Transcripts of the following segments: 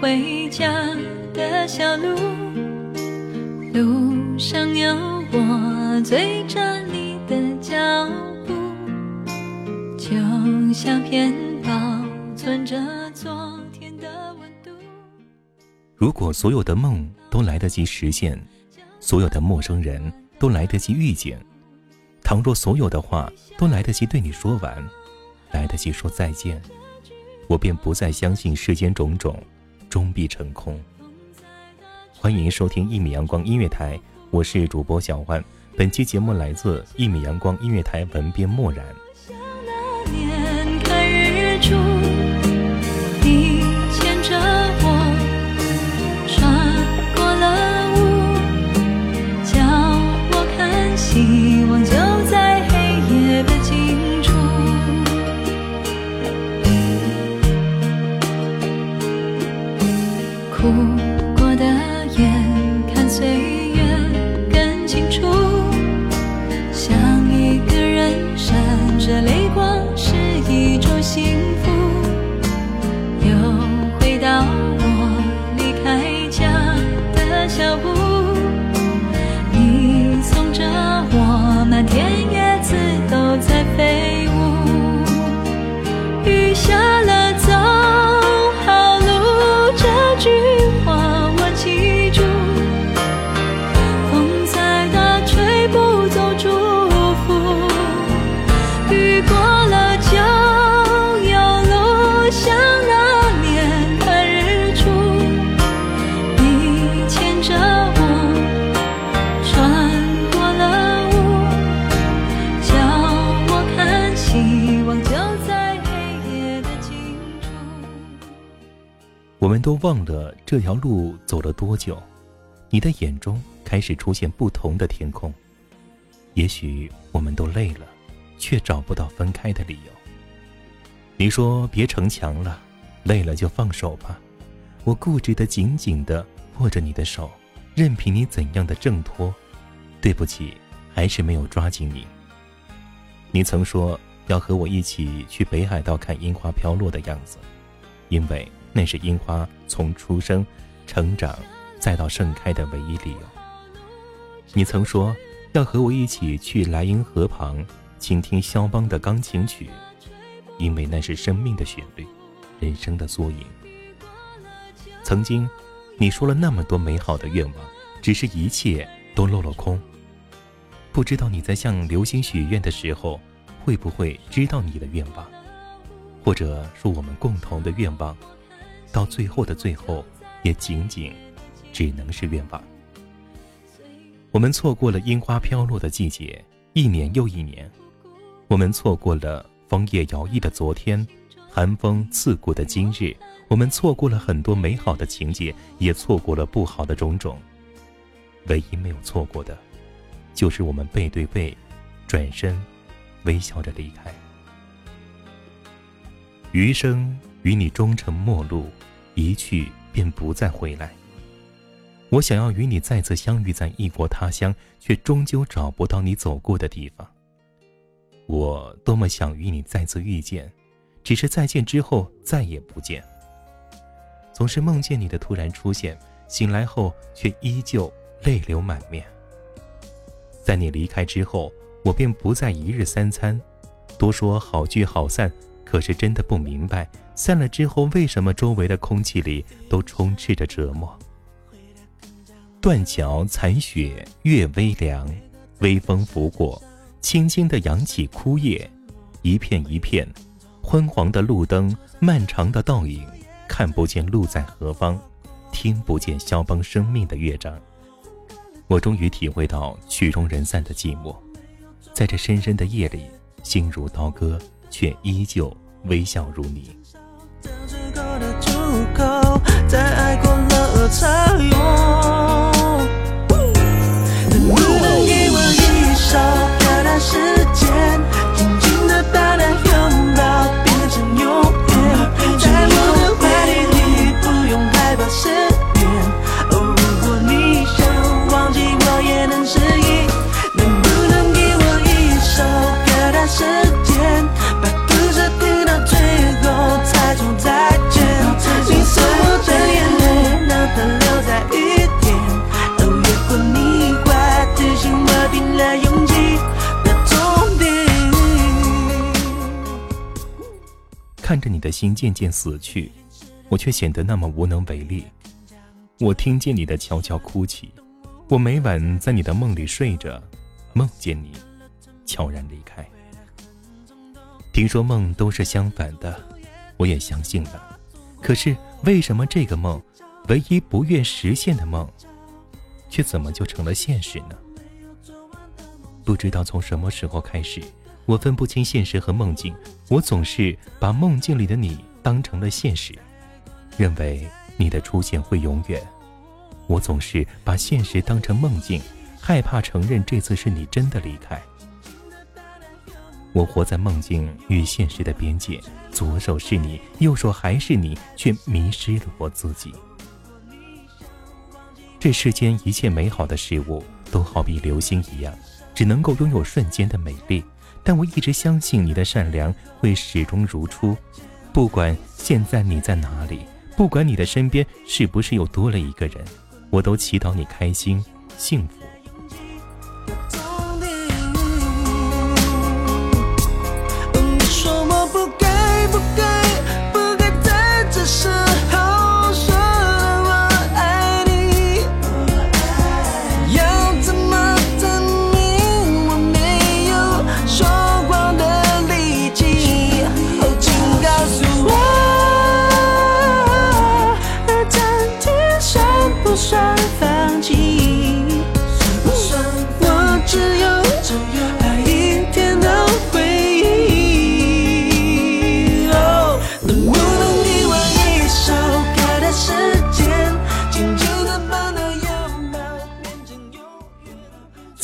回家的小路，路上有我追着你的脚步，就像片保存着昨天的温度。如果所有的梦都来得及实现，所有的陌生人都来得及遇见，倘若所有的话都来得及对你说完，来得及说再见，我便不再相信世间种种，终必成空。欢迎收听一米阳光音乐台，我是主播小万。本期节目来自一米阳光音乐台文编漠然。我们都忘了这条路走了多久，你的眼中开始出现不同的天空。也许我们都累了，却找不到分开的理由。你说别逞强了，累了就放手吧。我固执的紧紧的握着你的手，任凭你怎样的挣脱。对不起，还是没有抓紧你。你曾说要和我一起去北海道看樱花飘落的样子，因为那是樱花从出生、成长再到盛开的唯一理由。你曾说要和我一起去莱茵河旁倾听肖邦的钢琴曲，因为那是生命的旋律，人生的缩影。曾经，你说了那么多美好的愿望，只是一切都落了空。不知道你在向流星许愿的时候，会不会知道你的愿望，或者说我们共同的愿望，到最后的最后，也仅仅只能是愿望。我们错过了樱花飘落的季节，一年又一年。我们错过了枫叶摇曳的昨天，寒风刺骨的今日。我们错过了很多美好的情节，也错过了不好的种种。唯一没有错过的，就是我们背对背，转身，微笑着离开。余生与你终成陌路，一去便不再回来。我想要与你再次相遇在异国他乡，却终究找不到你走过的地方。我多么想与你再次遇见，只是再见之后再也不见。总是梦见你的突然出现，醒来后却依旧泪流满面。在你离开之后，我便不再一日三餐，多说好聚好散，可是真的不明白，散了之后为什么周围的空气里都充斥着折磨。断桥残雪月微凉，微风拂过，轻轻地扬起枯叶，一片一片，昏黄的路灯，漫长的倒影。看不见路在何方，听不见肖邦生命的乐章。我终于体会到曲终人散的寂寞，在这深深的夜里，心如刀割，却依旧微笑如你。这最后的出口在爱过了才有的心渐渐死去，我却显得那么无能为力。我听见你的悄悄哭泣，我每晚在你的梦里睡着，梦见你悄然离开。听说梦都是相反的，我也相信了。可是为什么这个梦，唯一不愿实现的梦，却怎么就成了现实呢？不知道从什么时候开始。我分不清现实和梦境，我总是把梦境里的你当成了现实，认为你的出现会永远。我总是把现实当成梦境，害怕承认这次是你真的离开。我活在梦境与现实的边界，左手是你，右手还是你，却迷失了我自己。这世间一切美好的事物都好比流星一样，只能够拥有瞬间的美丽。但我一直相信你的善良会始终如初，不管现在你在哪里，不管你的身边是不是又多了一个人，我都祈祷你开心幸福。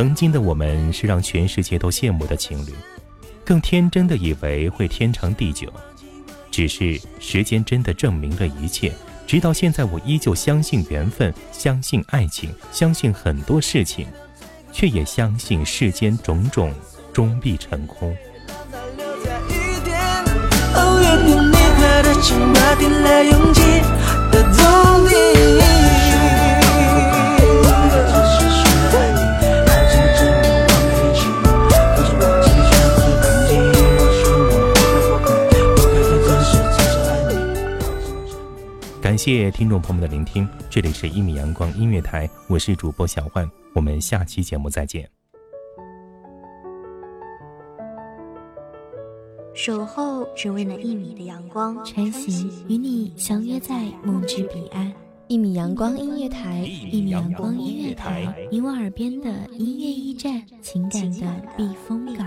曾经的我们是让全世界都羡慕的情侣，更天真的以为会天长地久。只是时间真的证明了一切，直到现在，我依旧相信缘分，相信爱情，相信很多事情，却也相信世间种种终必成空。谢听众朋友们的聆听，这里是一米阳光音乐台，我是主播小焕，我们下期节目再见。守候只为那一米的阳光，穿行与你相约在梦之彼岸。一米阳光音乐台，一米阳光音乐台，你我耳边的音乐驿站，情感的避风港。